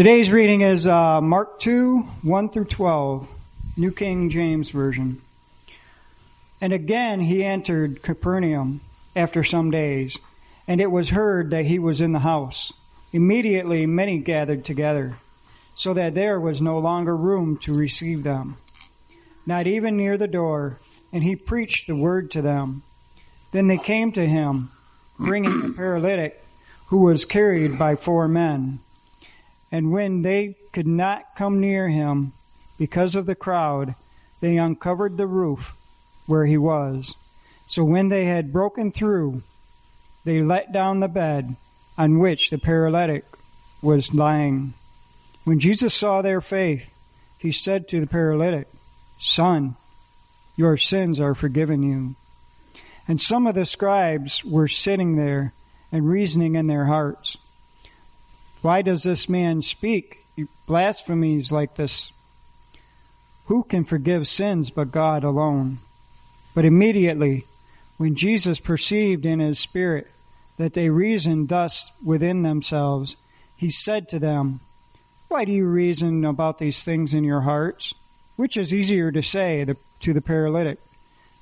Today's reading is uh, Mark 2, 1 through 12, New King James Version. And again he entered Capernaum after some days, and it was heard that he was in the house. Immediately many gathered together, so that there was no longer room to receive them, not even near the door, and he preached the word to them. Then they came to him, bringing a paralytic who was carried by four men. And when they could not come near him because of the crowd, they uncovered the roof where he was. So when they had broken through, they let down the bed on which the paralytic was lying. When Jesus saw their faith, he said to the paralytic, Son, your sins are forgiven you. And some of the scribes were sitting there and reasoning in their hearts. Why does this man speak blasphemies like this? Who can forgive sins but God alone? But immediately, when Jesus perceived in his spirit that they reasoned thus within themselves, he said to them, Why do you reason about these things in your hearts? Which is easier to say to the paralytic,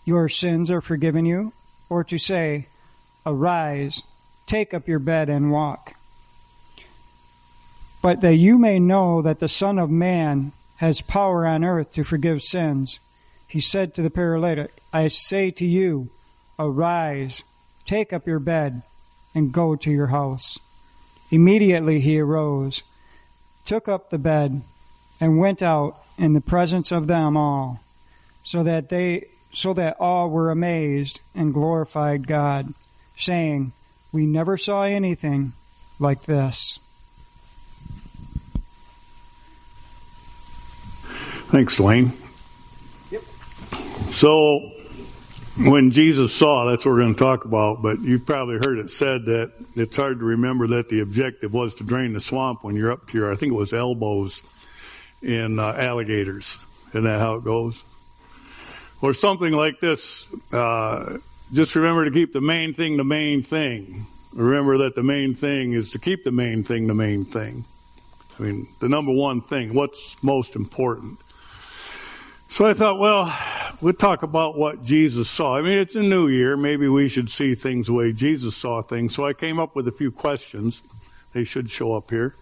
Your sins are forgiven you, or to say, Arise, take up your bed and walk? But that you may know that the Son of Man has power on earth to forgive sins. He said to the paralytic, I say to you, arise, take up your bed, and go to your house. Immediately he arose, took up the bed, and went out in the presence of them all, so that they so that all were amazed and glorified God, saying, We never saw anything like this. Thanks, Dwayne. Yep. So, when Jesus saw, that's what we're going to talk about, but you've probably heard it said that it's hard to remember that the objective was to drain the swamp when you're up to your, I think it was elbows in uh, alligators. Isn't that how it goes? Or something like this. Uh, just remember to keep the main thing the main thing. Remember that the main thing is to keep the main thing the main thing. I mean, the number one thing, what's most important. So I thought, well, we'll talk about what Jesus saw. I mean, it's a new year. Maybe we should see things the way Jesus saw things. So I came up with a few questions. They should show up here.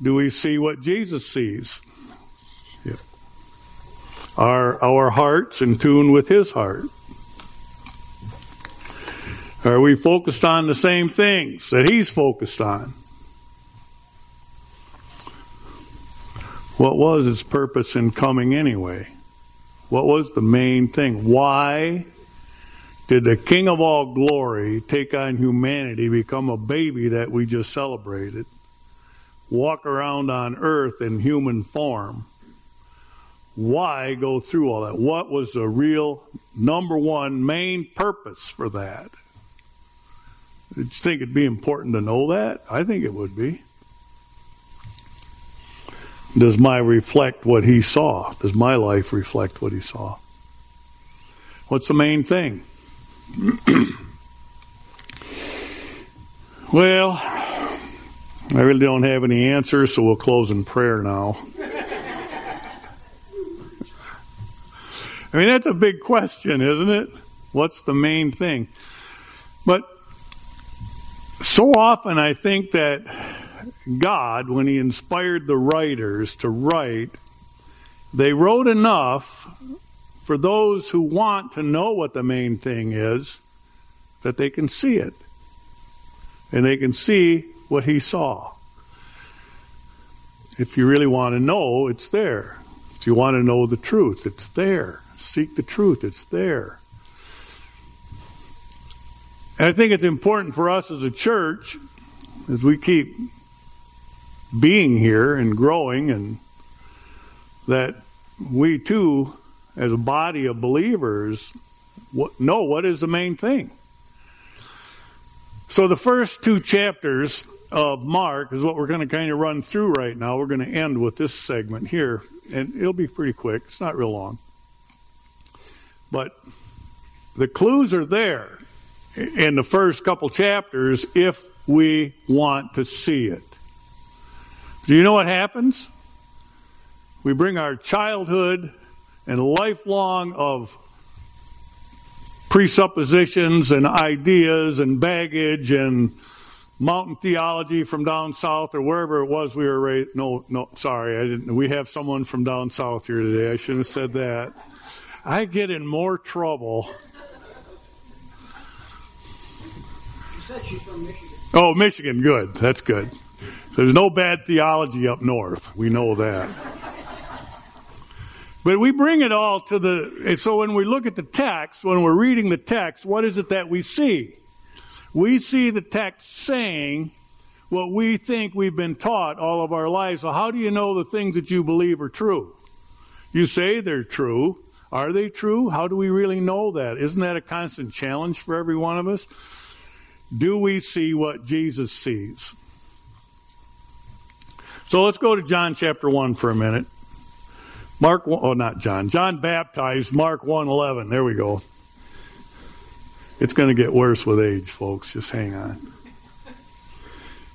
Do we see what Jesus sees? Yeah. Are our hearts in tune with his heart? Are we focused on the same things that he's focused on? What was its purpose in coming anyway? What was the main thing? Why did the King of all glory take on humanity, become a baby that we just celebrated, walk around on earth in human form? Why go through all that? What was the real number one main purpose for that? Did you think it'd be important to know that? I think it would be. Does my reflect what he saw? Does my life reflect what he saw? What's the main thing? well, I really don't have any answers, so we'll close in prayer now. I mean, that's a big question, isn't it? What's the main thing? But so often I think that God, when He inspired the writers to write, they wrote enough for those who want to know what the main thing is that they can see it. And they can see what He saw. If you really want to know, it's there. If you want to know the truth, it's there. Seek the truth, it's there. And I think it's important for us as a church, as we keep being here and growing, and that we too, as a body of believers, know what is the main thing. So the first two chapters of Mark is what we're going to kind of run through right now. We're going to end with this segment here, and it'll be pretty quick. It's not real long. But the clues are there in the first couple chapters if we want to see it. Do you know what happens? We bring our childhood and lifelong of presuppositions and ideas and baggage and mountain theology from down south or wherever it was we were raised. No, no, sorry, I didn't. We have someone from down south here today. I shouldn't have said that. I get in more trouble. She said she's from Michigan. Oh, Michigan, good. That's good. There's no bad theology up north. We know that. But we bring it all to the, so when we look at the text, when we're reading the text, what is it that we see? We see the text saying what we think we've been taught all of our lives. So how do you know the things that you believe are true? You say they're true. Are they true? How do we really know that? Isn't that a constant challenge for every one of us? Do we see what Jesus sees? So let's go to John chapter 1 for a minute. Mark, oh, not John. John baptized, Mark 1.11. There we go. It's going to get worse with age, folks. Just hang on.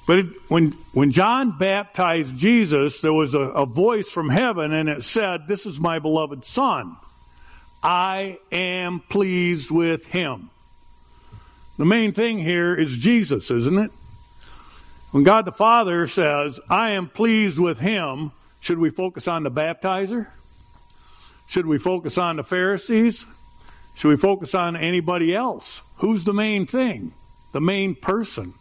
But it, when, when John baptized Jesus, there was a, a voice from heaven and it said, This is my beloved Son. I am pleased with him. The main thing here is Jesus, isn't it? When God the Father says, I am pleased with him, should we focus on the baptizer? Should we focus on the Pharisees? Should we focus on anybody else? Who's the main thing? The main person.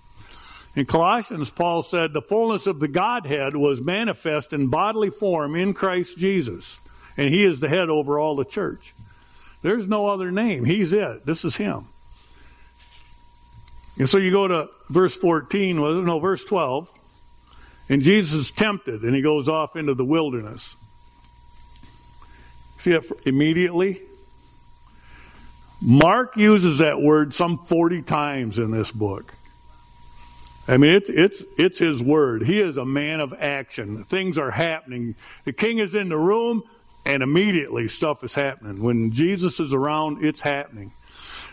In Colossians, Paul said, the fullness of the Godhead was manifest in bodily form in Christ Jesus. And he is the head over all the church. There's no other name. He's it. This is him. And so you go to verse 14, well, no, verse 12. And Jesus is tempted and he goes off into the wilderness. See that immediately? Mark uses that word some 40 times in this book. I mean, it's, it's, it's his word. He is a man of action. Things are happening. The king is in the room, and immediately stuff is happening. When Jesus is around, it's happening.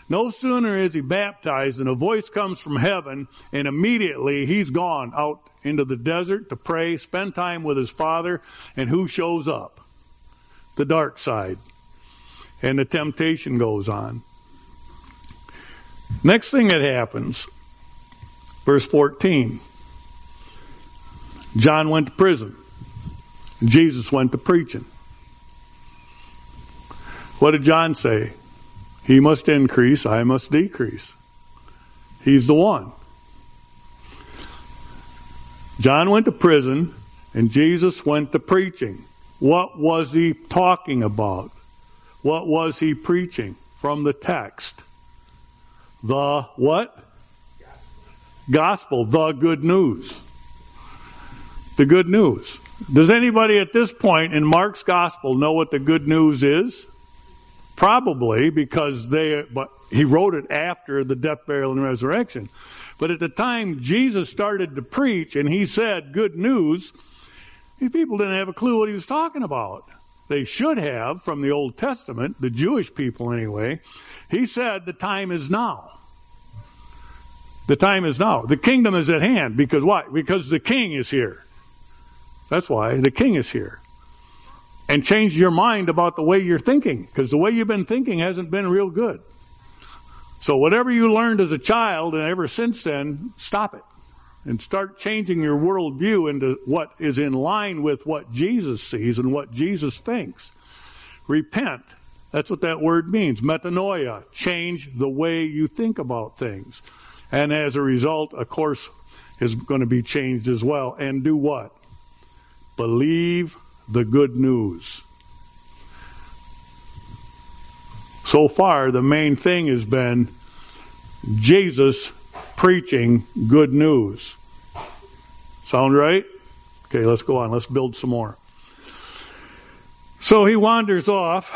No sooner is he baptized than a voice comes from heaven, and immediately he's gone out into the desert to pray, spend time with his father, and who shows up? The dark side and the temptation goes on. Next thing that happens, verse 14. John went to prison. Jesus went to preaching. What did John say? He must increase, I must decrease. He's the one. John went to prison and Jesus went to preaching. What was he talking about? What was he preaching from the text? The what? Gospel, the good news. The good news. Does anybody at this point in Mark's gospel know what the good news is? Probably because they but he wrote it after the death, burial, and resurrection. But at the time Jesus started to preach and he said good news, these people didn't have a clue what he was talking about they should have from the Old Testament, the Jewish people anyway, he said the time is now. The time is now. The kingdom is at hand. Because why? Because the king is here. That's why. The king is here. And change your mind about the way you're thinking. Because the way you've been thinking hasn't been real good. So whatever you learned as a child and ever since then, stop it and start changing your worldview into what is in line with what Jesus sees and what Jesus thinks. Repent. That's what that word means. Metanoia. Change the way you think about things. And as a result, of course, is going to be changed as well. And do what? Believe the good news. So far, the main thing has been Jesus preaching good news. Sound right? Okay, let's go on. Let's build some more. So he wanders off,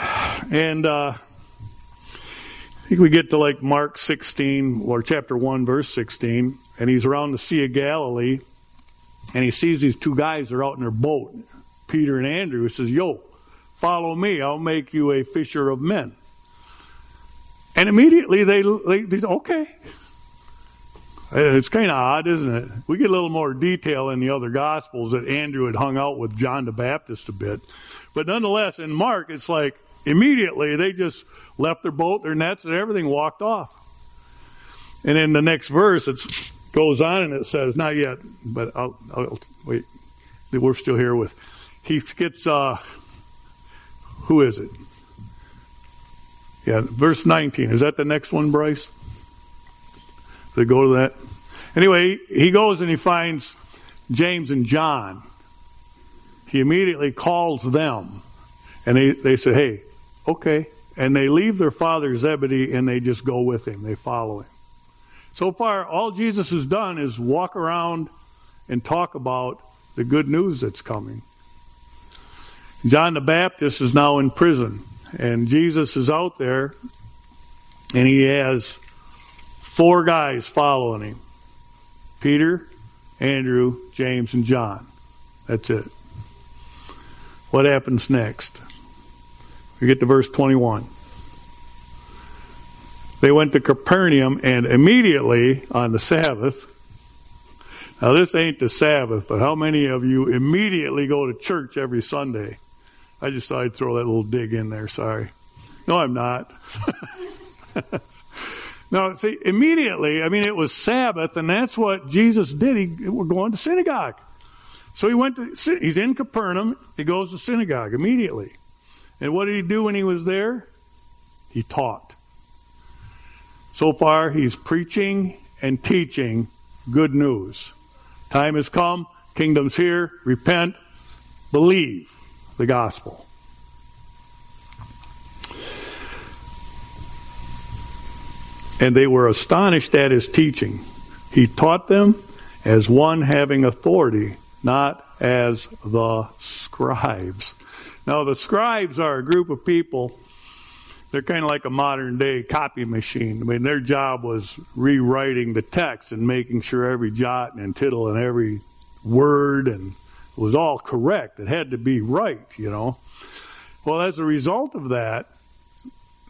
and uh, I think we get to like Mark 16 or chapter 1, verse 16, and he's around the Sea of Galilee, and he sees these two guys, they're out in their boat, Peter and Andrew. He says, Yo, follow me, I'll make you a fisher of men. And immediately they, they, they okay, uh, It's kind of odd, isn't it? We get a little more detail in the other Gospels that Andrew had hung out with John the Baptist a bit. But nonetheless, in Mark, it's like immediately they just left their boat, their nets, and everything, walked off. And in the next verse, it goes on and it says, not yet, but I'll, I'll wait. We're still here with, he gets, uh, who is it? Yeah, verse 19. Is that the next one, Bryce? They go to that. Anyway, he goes and he finds James and John. He immediately calls them and they, they say, hey, okay. And they leave their father Zebedee and they just go with him. They follow him. So far, all Jesus has done is walk around and talk about the good news that's coming. John the Baptist is now in prison, and Jesus is out there, and he has four guys following him Peter, Andrew, James, and John. That's it. What happens next? We get to verse 21. They went to Capernaum and immediately on the Sabbath, now this ain't the Sabbath, but how many of you immediately go to church every Sunday? I just thought I'd throw that little dig in there, sorry. No, I'm not. no, see, immediately, I mean, it was Sabbath, and that's what Jesus did. He, we're going to synagogue. So he went to, he's in Capernaum, he goes to synagogue immediately. And what did he do when he was there? He taught. So far, he's preaching and teaching good news. Time has come, kingdom's here, repent, believe the gospel. And they were astonished at his teaching. He taught them as one having authority, not as the scribes. Now, the scribes are a group of people they're kind of like a modern day copy machine. I mean, their job was rewriting the text and making sure every jot and tittle and every word and was all correct. It had to be right, you know. Well, as a result of that,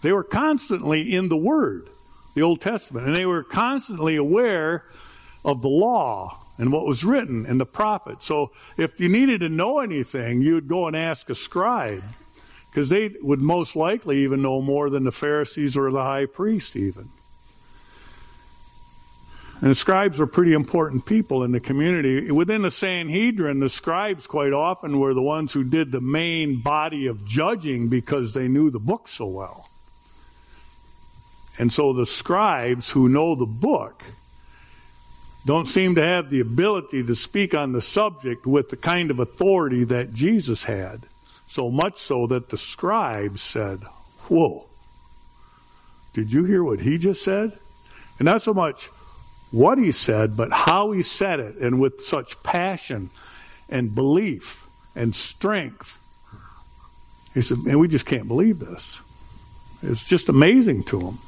they were constantly in the Word, the Old Testament, and they were constantly aware of the law and what was written and the prophets. So if you needed to know anything, you'd go and ask a scribe because they would most likely even know more than the Pharisees or the high priest, even. And the scribes were pretty important people in the community. Within the Sanhedrin, the scribes quite often were the ones who did the main body of judging because they knew the book so well. And so the scribes who know the book don't seem to have the ability to speak on the subject with the kind of authority that Jesus had. So much so that the scribes said, Whoa, did you hear what he just said? And not so much what he said, but how he said it, and with such passion and belief and strength. He said, Man, we just can't believe this. It's just amazing to him.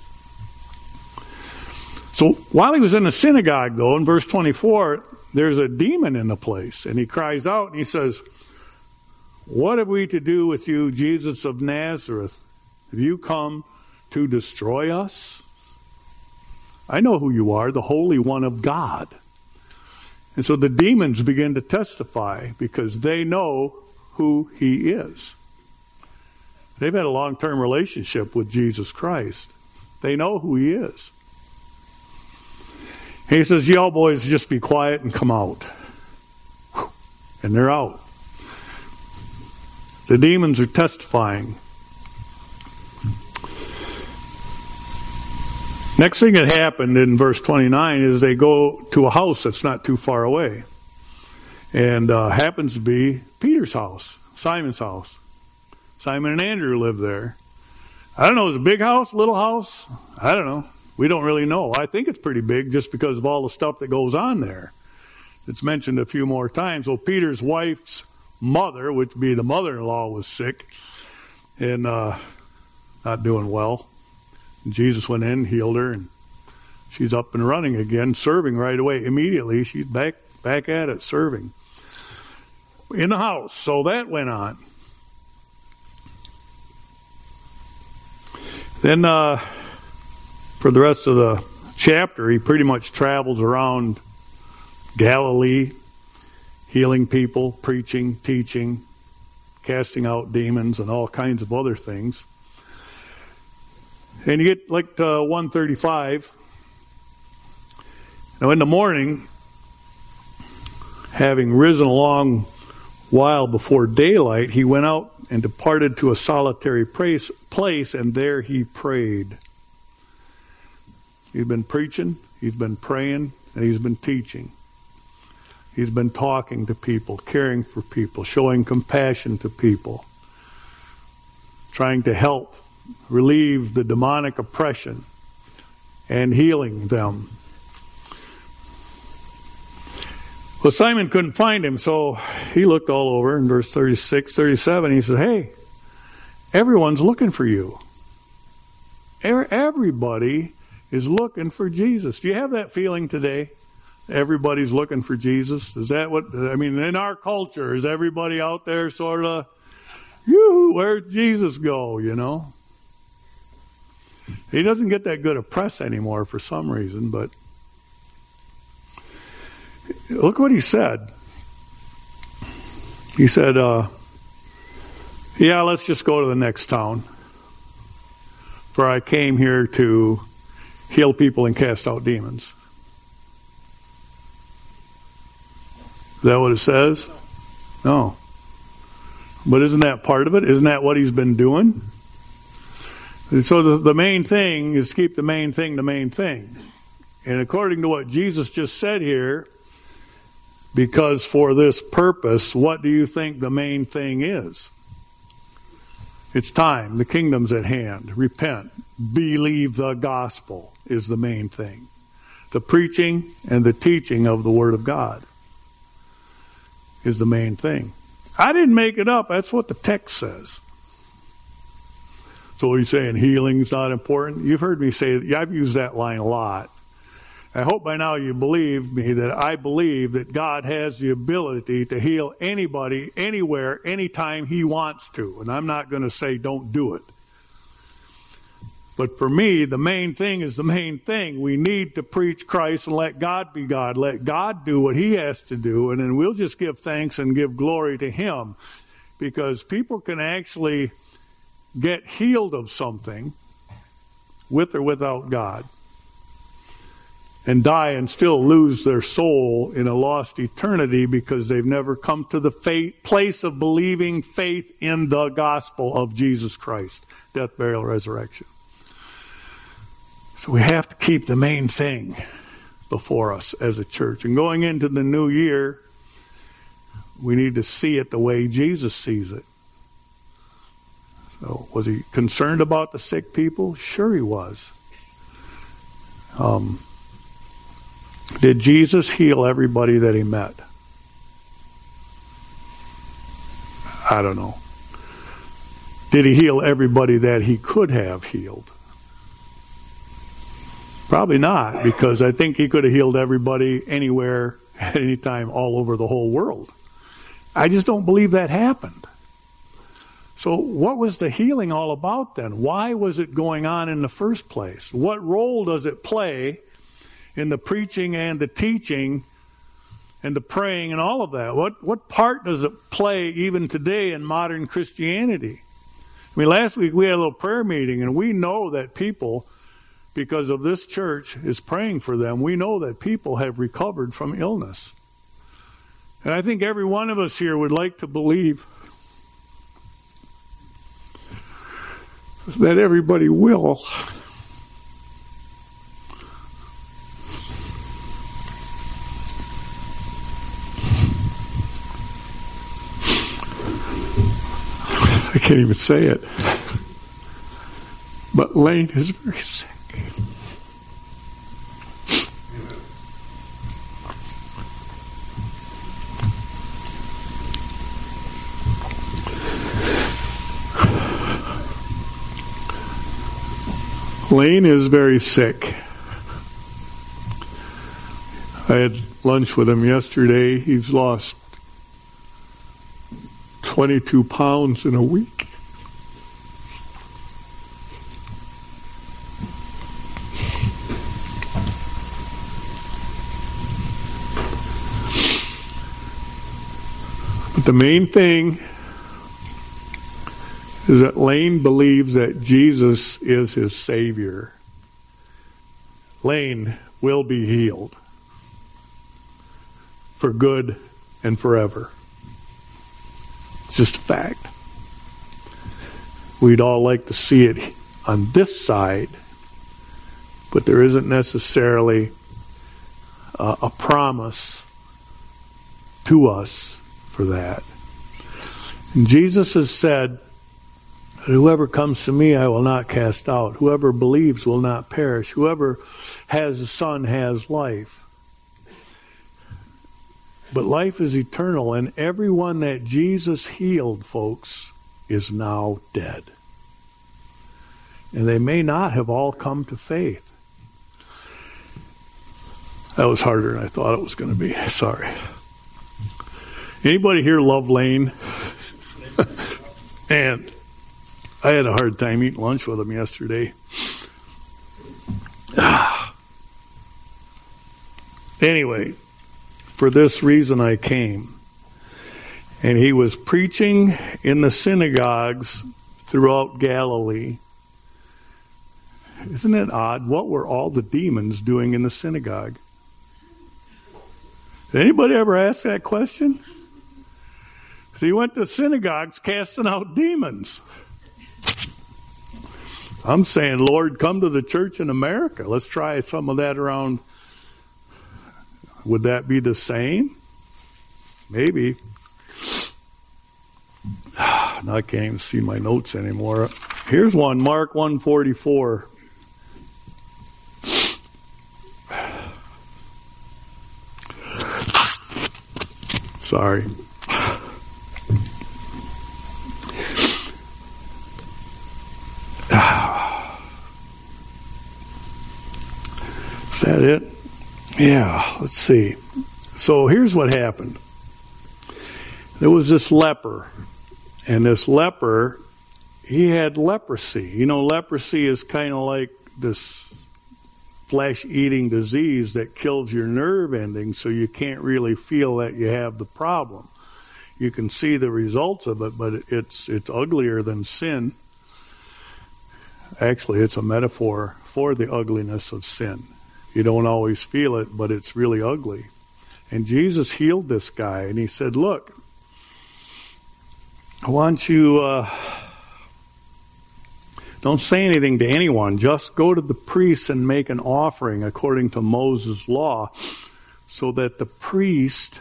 So while he was in the synagogue, though, in verse 24, there's a demon in the place, and he cries out and he says, what have we to do with you, Jesus of Nazareth? Have you come to destroy us? I know who you are, the Holy One of God. And so the demons begin to testify because they know who he is. They've had a long term relationship with Jesus Christ, they know who he is. he says, Y'all boys, just be quiet and come out. And they're out. The demons are testifying. Next thing that happened in verse 29 is they go to a house that's not too far away. And uh, happens to be Peter's house, Simon's house. Simon and Andrew live there. I don't know, is it a big house, little house? I don't know. We don't really know. I think it's pretty big just because of all the stuff that goes on there. It's mentioned a few more times. Well, Peter's wife's mother, which would be the mother-in-law, was sick and uh, not doing well. Jesus went in, healed her, and she's up and running again, serving right away. Immediately, she's back back at it, serving in the house. So that went on. Then, uh, for the rest of the chapter, he pretty much travels around Galilee, healing people, preaching, teaching, casting out demons, and all kinds of other things. And you get like to 135. Now, in the morning, having risen a long while before daylight, he went out and departed to a solitary place, and there he prayed. He's been preaching, he's been praying, and he's been teaching. He's been talking to people, caring for people, showing compassion to people, trying to help relieve the demonic oppression and healing them. Well, Simon couldn't find him, so he looked all over in verse 36, 37. He said, Hey, everyone's looking for you. Everybody is looking for Jesus. Do you have that feeling today? Everybody's looking for Jesus. Is that what, I mean, in our culture, is everybody out there sort of, you, where's Jesus go, you know? He doesn't get that good a press anymore for some reason, but look what he said. He said, uh, Yeah, let's just go to the next town. For I came here to heal people and cast out demons. Is that what it says? No. But isn't that part of it? Isn't that what he's been doing? So the, the main thing is keep the main thing the main thing. And according to what Jesus just said here, because for this purpose, what do you think the main thing is? It's time. The kingdom's at hand. Repent. Believe the gospel is the main thing. The preaching and the teaching of the Word of God is the main thing. I didn't make it up. That's what the text says. So he's saying healing's not important. You've heard me say, that. I've used that line a lot. I hope by now you believe me that I believe that God has the ability to heal anybody, anywhere, anytime He wants to. And I'm not going to say don't do it. But for me, the main thing is the main thing. We need to preach Christ and let God be God. Let God do what He has to do, and then we'll just give thanks and give glory to Him. Because people can actually get healed of something with or without God and die and still lose their soul in a lost eternity because they've never come to the faith, place of believing faith in the gospel of Jesus Christ, death, burial, resurrection. So we have to keep the main thing before us as a church. And going into the new year, we need to see it the way Jesus sees it. So, was he concerned about the sick people? Sure, he was. Um, did Jesus heal everybody that he met? I don't know. Did he heal everybody that he could have healed? Probably not, because I think he could have healed everybody anywhere at any time all over the whole world. I just don't believe that happened. So, what was the healing all about then? Why was it going on in the first place? What role does it play in the preaching and the teaching and the praying and all of that? What, what part does it play even today in modern Christianity? I mean, last week we had a little prayer meeting, and we know that people, because of this church, is praying for them. We know that people have recovered from illness. And I think every one of us here would like to believe that everybody will. I can't even say it. But Lane is very sick. Lane is very sick. I had lunch with him yesterday. He's lost 22 pounds in a week. But the main thing is that Lane believes that Jesus is his Savior. Lane will be healed for good and forever. It's just a fact. We'd all like to see it on this side, but there isn't necessarily a, a promise to us for that. And Jesus has said, Whoever comes to me, I will not cast out. Whoever believes will not perish. Whoever has the Son has life. But life is eternal, and everyone that Jesus healed, folks, is now dead. And they may not have all come to faith. That was harder than I thought it was going to be. Sorry. Anybody here love Lane? and I had a hard time eating lunch with him yesterday. anyway, for this reason I came. And he was preaching in the synagogues throughout Galilee. Isn't it odd? What were all the demons doing in the synagogue? Did anybody ever ask that question? So he went to synagogues casting out demons. I'm saying, Lord, come to the church in America. Let's try some of that around. Would that be the same? Maybe. I can't even see my notes anymore. Here's one, Mark 144. Sorry. That it? Yeah, let's see. So here's what happened. There was this leper, and this leper, he had leprosy. You know, leprosy is kind of like this flesh eating disease that kills your nerve endings, so you can't really feel that you have the problem. You can see the results of it, but it's it's uglier than sin. Actually, it's a metaphor for the ugliness of sin. You don't always feel it, but it's really ugly. And Jesus healed this guy, and he said, Look, I want you, uh, don't say anything to anyone. Just go to the priest and make an offering according to Moses' law, so that the priest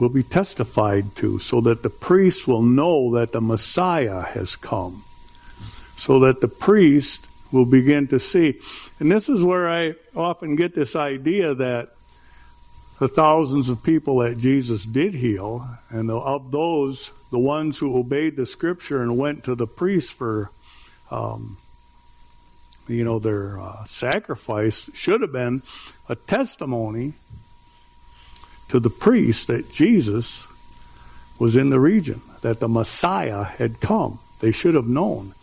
will be testified to, so that the priest will know that the Messiah has come, so that the priest will begin to see. And this is where I often get this idea that the thousands of people that Jesus did heal, and of those, the ones who obeyed the scripture and went to the priest for, um, you know, their uh, sacrifice should have been a testimony to the priest that Jesus was in the region, that the Messiah had come. They should have known.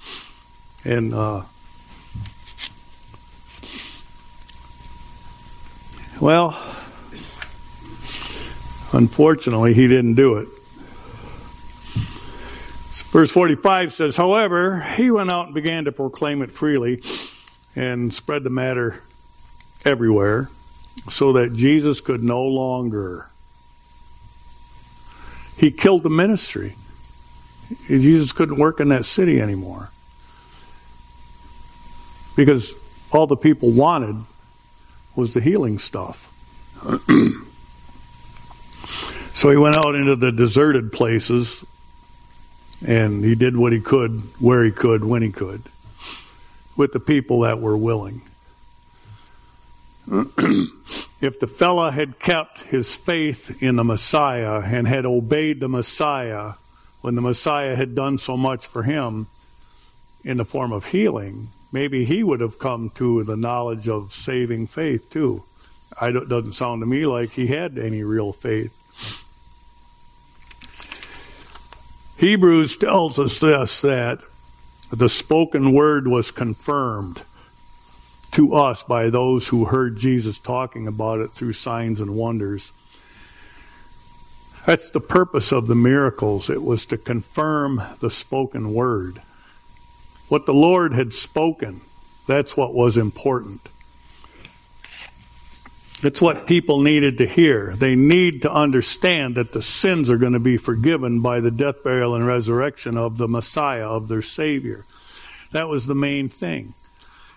And uh, Well, unfortunately, he didn't do it. Verse 45 says, However, he went out and began to proclaim it freely and spread the matter everywhere so that Jesus could no longer. He killed the ministry. Jesus couldn't work in that city anymore because all the people wanted was the healing stuff. so he went out into the deserted places and he did what he could, where he could, when he could, with the people that were willing. if the fella had kept his faith in the Messiah and had obeyed the Messiah when the Messiah had done so much for him in the form of healing, maybe he would have come to the knowledge of saving faith too. I it doesn't sound to me like he had any real faith. Hebrews tells us this that the spoken word was confirmed to us by those who heard Jesus talking about it through signs and wonders. That's the purpose of the miracles. It was to confirm the spoken word. What the Lord had spoken, that's what was important. It's what people needed to hear. They need to understand that the sins are going to be forgiven by the death, burial, and resurrection of the Messiah, of their Savior. That was the main thing.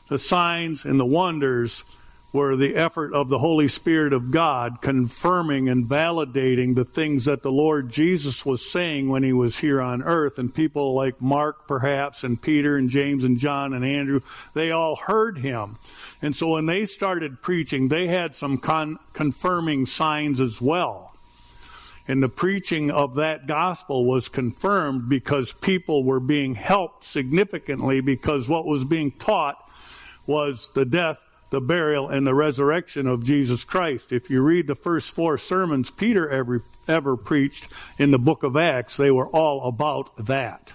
The signs and the wonders were the effort of the Holy Spirit of God confirming and validating the things that the Lord Jesus was saying when he was here on earth. And people like Mark, perhaps, and Peter, and James, and John, and Andrew, they all heard him. And so when they started preaching, they had some con- confirming signs as well. And the preaching of that gospel was confirmed because people were being helped significantly because what was being taught was the death, the burial, and the resurrection of Jesus Christ. If you read the first four sermons Peter ever, ever preached in the book of Acts, they were all about that.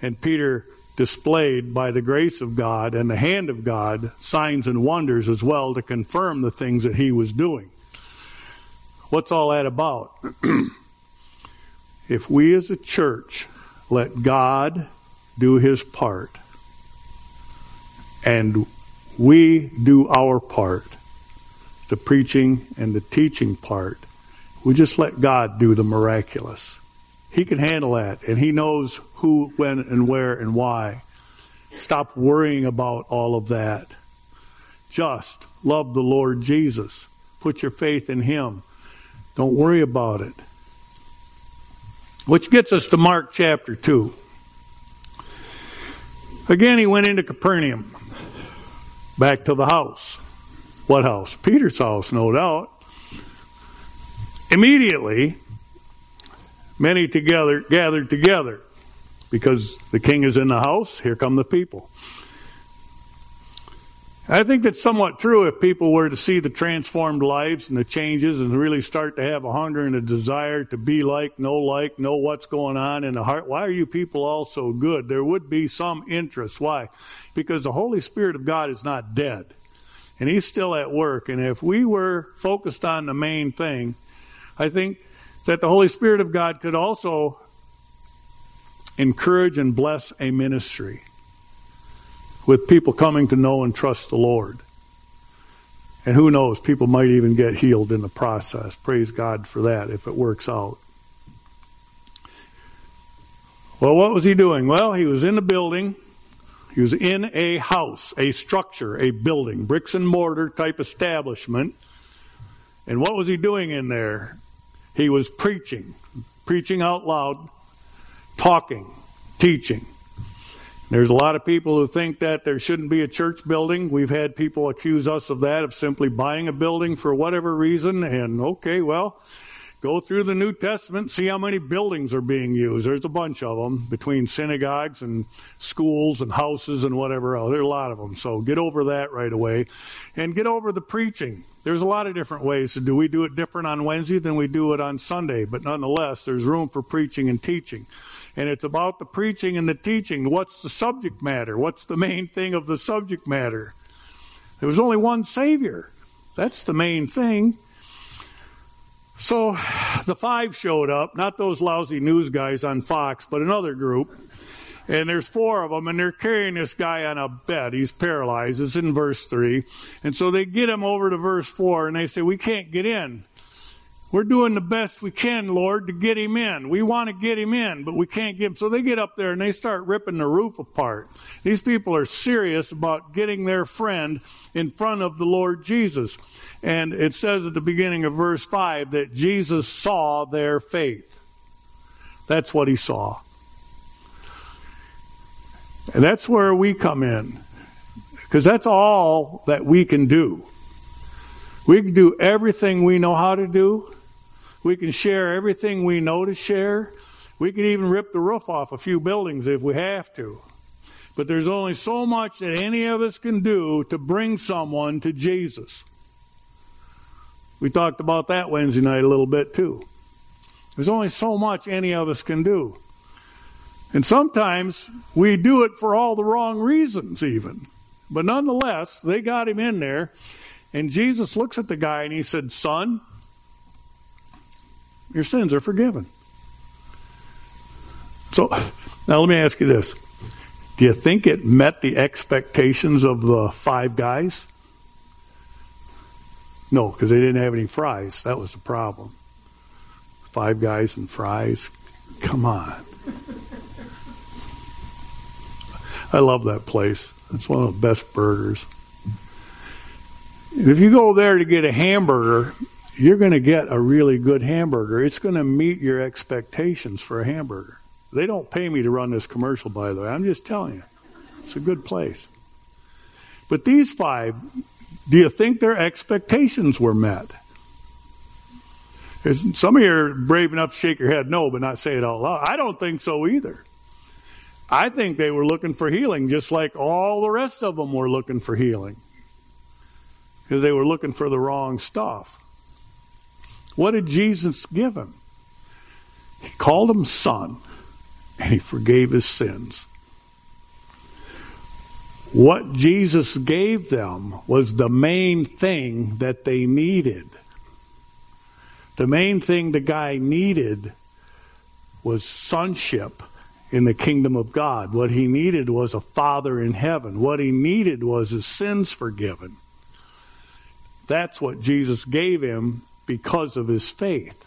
And Peter displayed by the grace of God and the hand of God signs and wonders as well to confirm the things that he was doing. What's all that about? if we as a church let God do his part and we do our part, the preaching and the teaching part. We just let God do the miraculous. He can handle that, and He knows who, when, and where, and why. Stop worrying about all of that. Just love the Lord Jesus. Put your faith in Him. Don't worry about it. Which gets us to Mark chapter 2. Again, he went into Capernaum back to the house. What house? Peter's house, no doubt. Immediately, many together gathered together because the king is in the house. Here come the people. I think that's somewhat true if people were to see the transformed lives and the changes and really start to have a hunger and a desire to be like, know like, know what's going on in the heart. Why are you people all so good? There would be some interest. Why? Because the Holy Spirit of God is not dead. And He's still at work. And if we were focused on the main thing, I think that the Holy Spirit of God could also encourage and bless a ministry with people coming to know and trust the Lord. And who knows, people might even get healed in the process. Praise God for that if it works out. Well, what was he doing? Well, he was in a building. He was in a house, a structure, a building, bricks and mortar type establishment. And what was he doing in there? He was preaching, preaching out loud, talking, teaching. There's a lot of people who think that there shouldn't be a church building. We've had people accuse us of that, of simply buying a building for whatever reason. And okay, well, go through the New Testament, see how many buildings are being used. There's a bunch of them between synagogues and schools and houses and whatever else. There are a lot of them. So get over that right away and get over the preaching. There's a lot of different ways to do. We do it different on Wednesday than we do it on Sunday, but nonetheless, there's room for preaching and teaching and it's about the preaching and the teaching. What's the subject matter? What's the main thing of the subject matter? There was only one Savior. That's the main thing. So the five showed up, not those lousy news guys on Fox, but another group. And there's four of them, and they're carrying this guy on a bed. He's paralyzed. It's in verse 3. And so they get him over to verse 4, and they say, We can't get in. We're doing the best we can, Lord, to get him in. We want to get him in, but we can't get him. So they get up there and they start ripping the roof apart. These people are serious about getting their friend in front of the Lord Jesus. And it says at the beginning of verse 5 that Jesus saw their faith. That's what he saw. And that's where we come in. Because that's all that we can do. We can do everything we know how to do. We can share everything we know to share. We can even rip the roof off a few buildings if we have to. But there's only so much that any of us can do to bring someone to Jesus. We talked about that Wednesday night a little bit too. There's only so much any of us can do. And sometimes we do it for all the wrong reasons, even. But nonetheless, they got him in there. And Jesus looks at the guy and he said, Son, Your sins are forgiven. So, now let me ask you this. Do you think it met the expectations of the five guys? No, because they didn't have any fries. That was the problem. Five guys and fries. Come on. I love that place. It's one of the best burgers. If you go there to get a hamburger, you're going to get a really good hamburger. It's going to meet your expectations for a hamburger. They don't pay me to run this commercial, by the way. I'm just telling you. It's a good place. But these five, do you think their expectations were met? Some of you are brave enough to shake your head no, but not say it out loud. I don't think so either. I think they were looking for healing just like all the rest of them were looking for healing. Because they were looking for the wrong stuff. What did Jesus give him? He called him son and he forgave his sins. What Jesus gave them was the main thing that they needed. The main thing the guy needed was sonship in the kingdom of God. What he needed was a father in heaven. What he needed was his sins forgiven. That's what Jesus gave him because of his faith.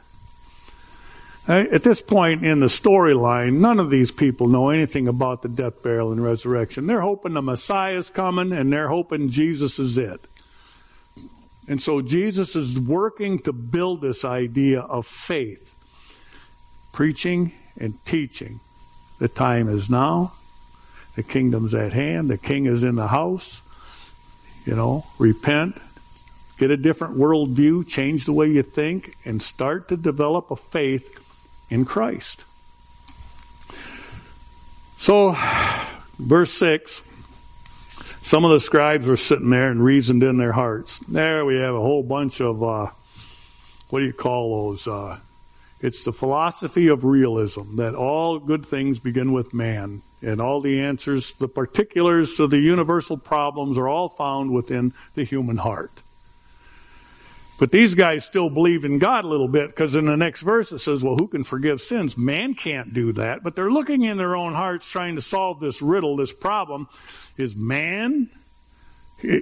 Uh, at this point in the storyline, none of these people know anything about the death, burial, and resurrection. They're hoping the Messiah is coming and they're hoping Jesus is it. And so Jesus is working to build this idea of faith, preaching and teaching the time is now. The kingdom's at hand. The king is in the house. You know, repent, get a different worldview, change the way you think, and start to develop a faith in Christ. So, verse 6 some of the scribes were sitting there and reasoned in their hearts. There we have a whole bunch of, uh, what do you call those? Uh, it's the philosophy of realism that all good things begin with man, and all the answers, the particulars to the universal problems are all found within the human heart. But these guys still believe in God a little bit because in the next verse it says, well, who can forgive sins? Man can't do that. But they're looking in their own hearts trying to solve this riddle, this problem. Is man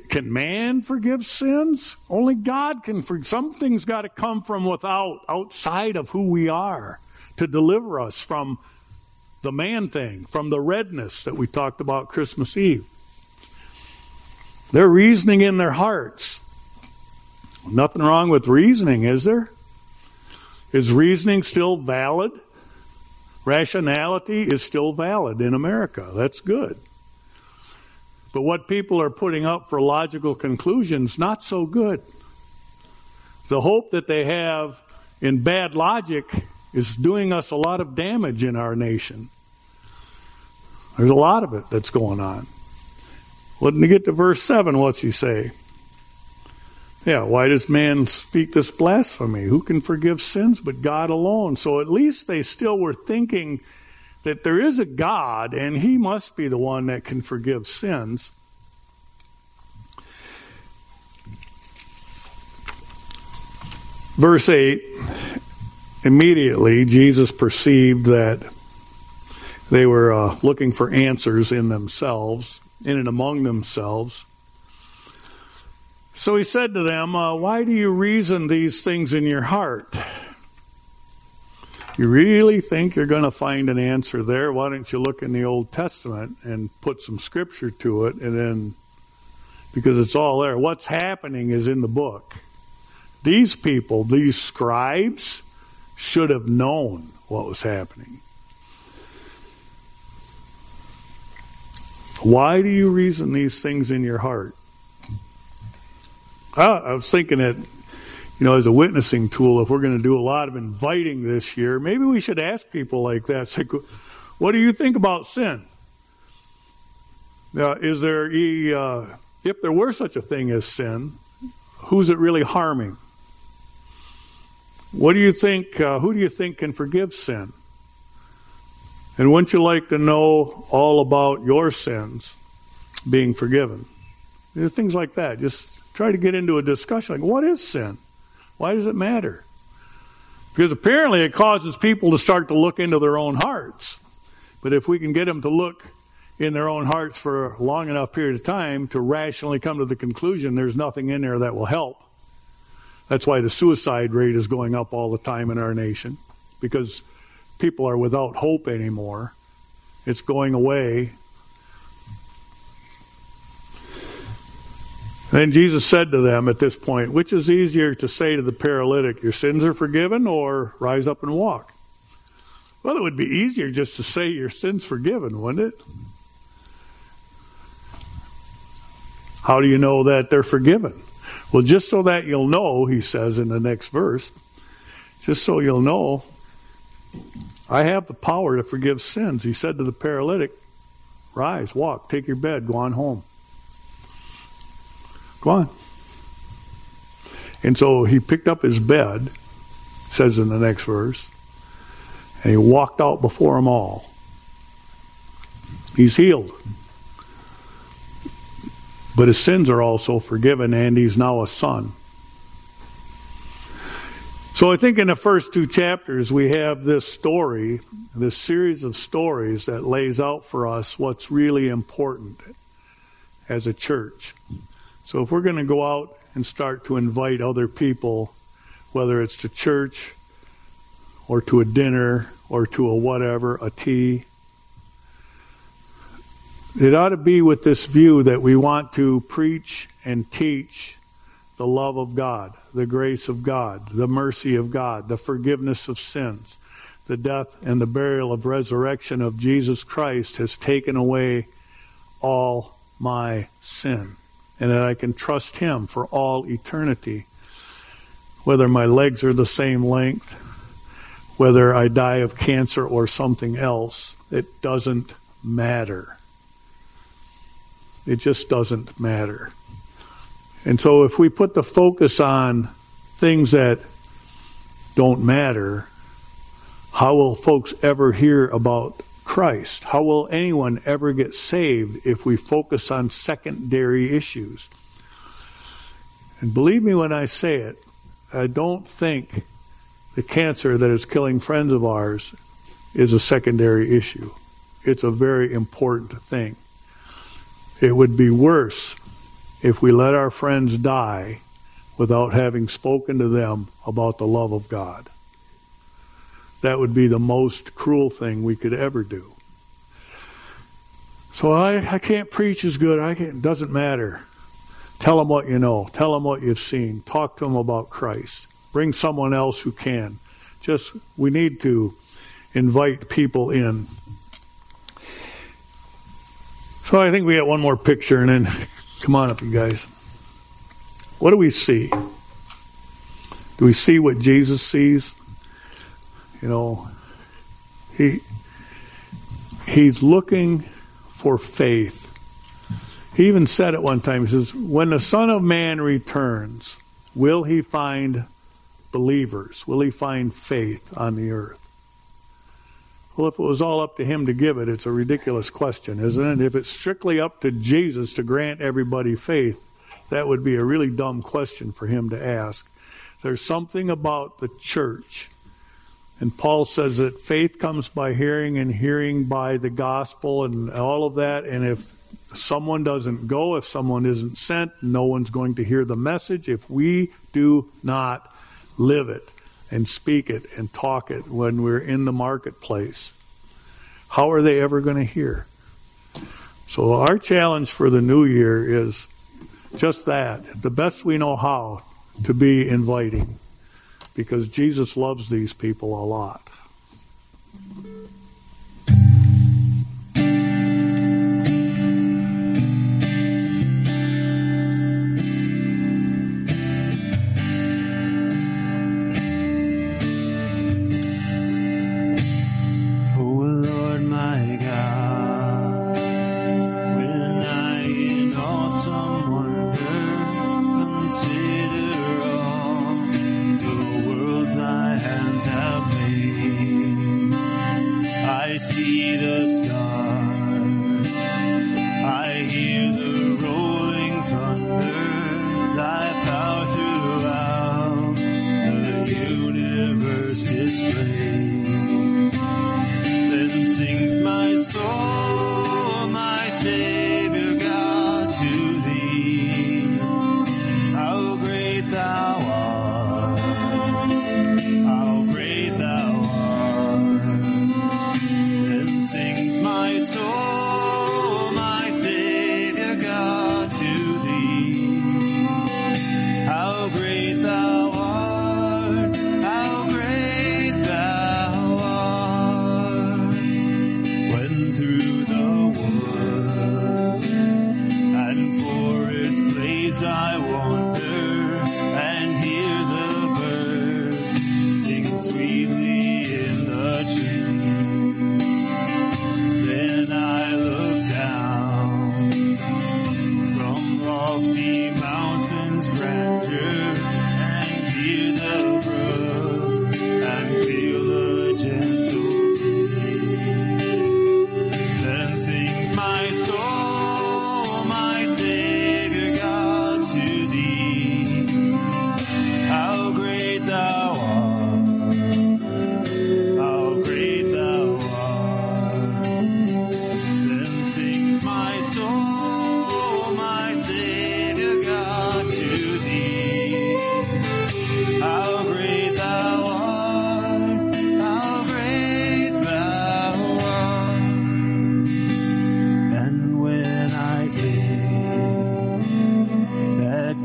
can man forgive sins? Only God can forgive. Something's got to come from without, outside of who we are, to deliver us from the man thing, from the redness that we talked about Christmas Eve. They're reasoning in their hearts. Nothing wrong with reasoning, is there? Is reasoning still valid? Rationality is still valid in America. That's good. But what people are putting up for logical conclusions, not so good. The hope that they have in bad logic is doing us a lot of damage in our nation. There's a lot of it that's going on. When you get to verse 7, what's he say? Yeah, why does man speak this blasphemy? Who can forgive sins but God alone? So at least they still were thinking that there is a God and he must be the one that can forgive sins. Verse 8 Immediately, Jesus perceived that they were uh, looking for answers in themselves, in and among themselves. So he said to them, uh, Why do you reason these things in your heart? You really think you're going to find an answer there? Why don't you look in the Old Testament and put some scripture to it and then, because it's all there. What's happening is in the book. These people, these scribes, should have known what was happening. Why do you reason these things in your heart? I was thinking that you know, as a witnessing tool, if we're going to do a lot of inviting this year, maybe we should ask people like that. Say, what do you think about sin? Uh, is there, uh, if there were such a thing as sin, who's it really harming? What do you think? Uh, who do you think can forgive sin? And wouldn't you like to know all about your sins being forgiven? There's things like that. Just try to get into a discussion like, what is sin? Why does it matter? Because apparently it causes people to start to look into their own hearts. But if we can get them to look in their own hearts for a long enough period of time to rationally come to the conclusion there's nothing in there that will help. That's why the suicide rate is going up all the time in our nation because people are without hope anymore. It's going away. Then Jesus said to them at this point, Which is easier to say to the paralytic, Your sins are forgiven, or rise up and walk? Well, it would be easier just to say your sins forgiven, wouldn't it? How do you know that they're forgiven? Well, just so that you'll know, he says in the next verse, just so you'll know, I have the power to forgive sins. He said to the paralytic, Rise, walk, take your bed, go on home. Go on. And so he picked up his bed, says in the next verse, and he walked out before them all. He's healed. But his sins are also forgiven, and he's now a son. So I think in the first two chapters, we have this story, this series of stories that lays out for us what's really important as a church. So if we're going to go out and start to invite other people, whether it's to church or to a dinner or to a whatever, a tea, it ought to be with this view that we want to preach and teach the love of God, the grace of God, the mercy of God, the forgiveness of sins. The death and the burial of resurrection of Jesus Christ has taken away all my sin, and that I can trust Him for all eternity. Whether my legs are the same length, whether I die of cancer or something else, it doesn't matter. It just doesn't matter. And so if we put the focus on things that don't matter, how will folks ever hear about Christ? How will anyone ever get saved if we focus on secondary issues? And believe me when I say it, I don't think the cancer that is killing friends of ours is a secondary issue. It's a very important thing. It would be worse if we let our friends die without having spoken to them about the love of God. That would be the most cruel thing we could ever do. So I, I can't preach as good. I can't, doesn't matter. Tell them what you know. Tell them what you've seen. Talk to them about Christ. Bring someone else who can. Just, we need to invite people in so I think we got one more picture and then come on up, you guys. What do we see? Do we see what Jesus sees? You know, he he's looking for faith. He even said at one time, he says, When the Son of Man returns, will he find believers? Will he find faith on the earth? Well, if it was all up to him to give it, it's a ridiculous question, isn't it? If it's strictly up to Jesus to grant everybody faith, that would be a really dumb question for him to ask. There's something about the church. And Paul says that faith comes by hearing and hearing by the gospel and all of that. And if someone doesn't go, if someone isn't sent, no one's going to hear the message. If we do not live it, and speak it and talk it when we're in the marketplace, how are they ever going to hear? So our challenge for the new year is just that, the best we know how to be inviting because Jesus loves these people a lot.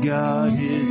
God is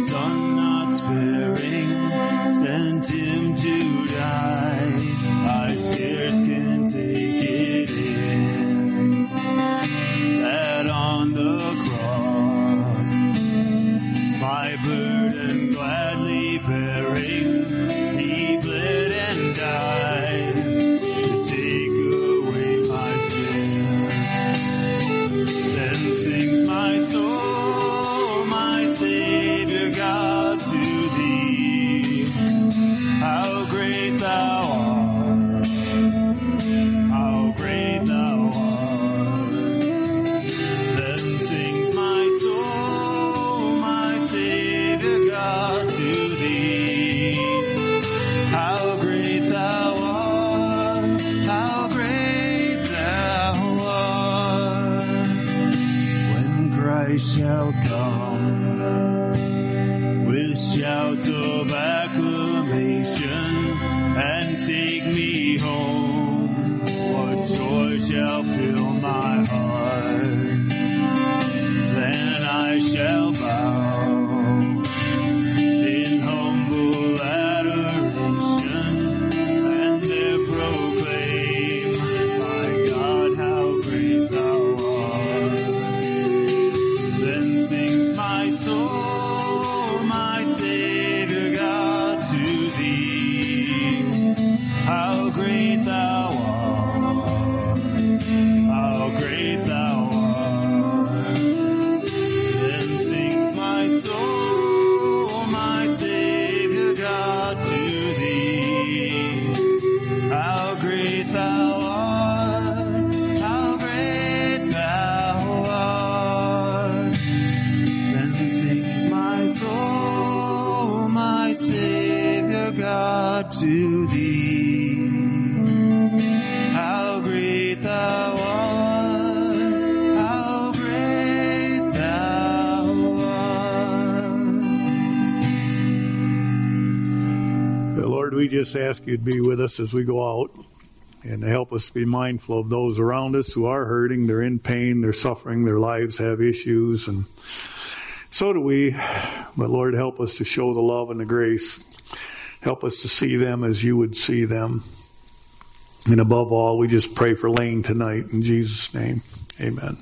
just ask you to be with us as we go out and to help us be mindful of those around us who are hurting, they're in pain, they're suffering, their lives have issues, and so do we. But Lord, help us to show the love and the grace. Help us to see them as you would see them. And above all, we just pray for Lane tonight in Jesus' name. Amen.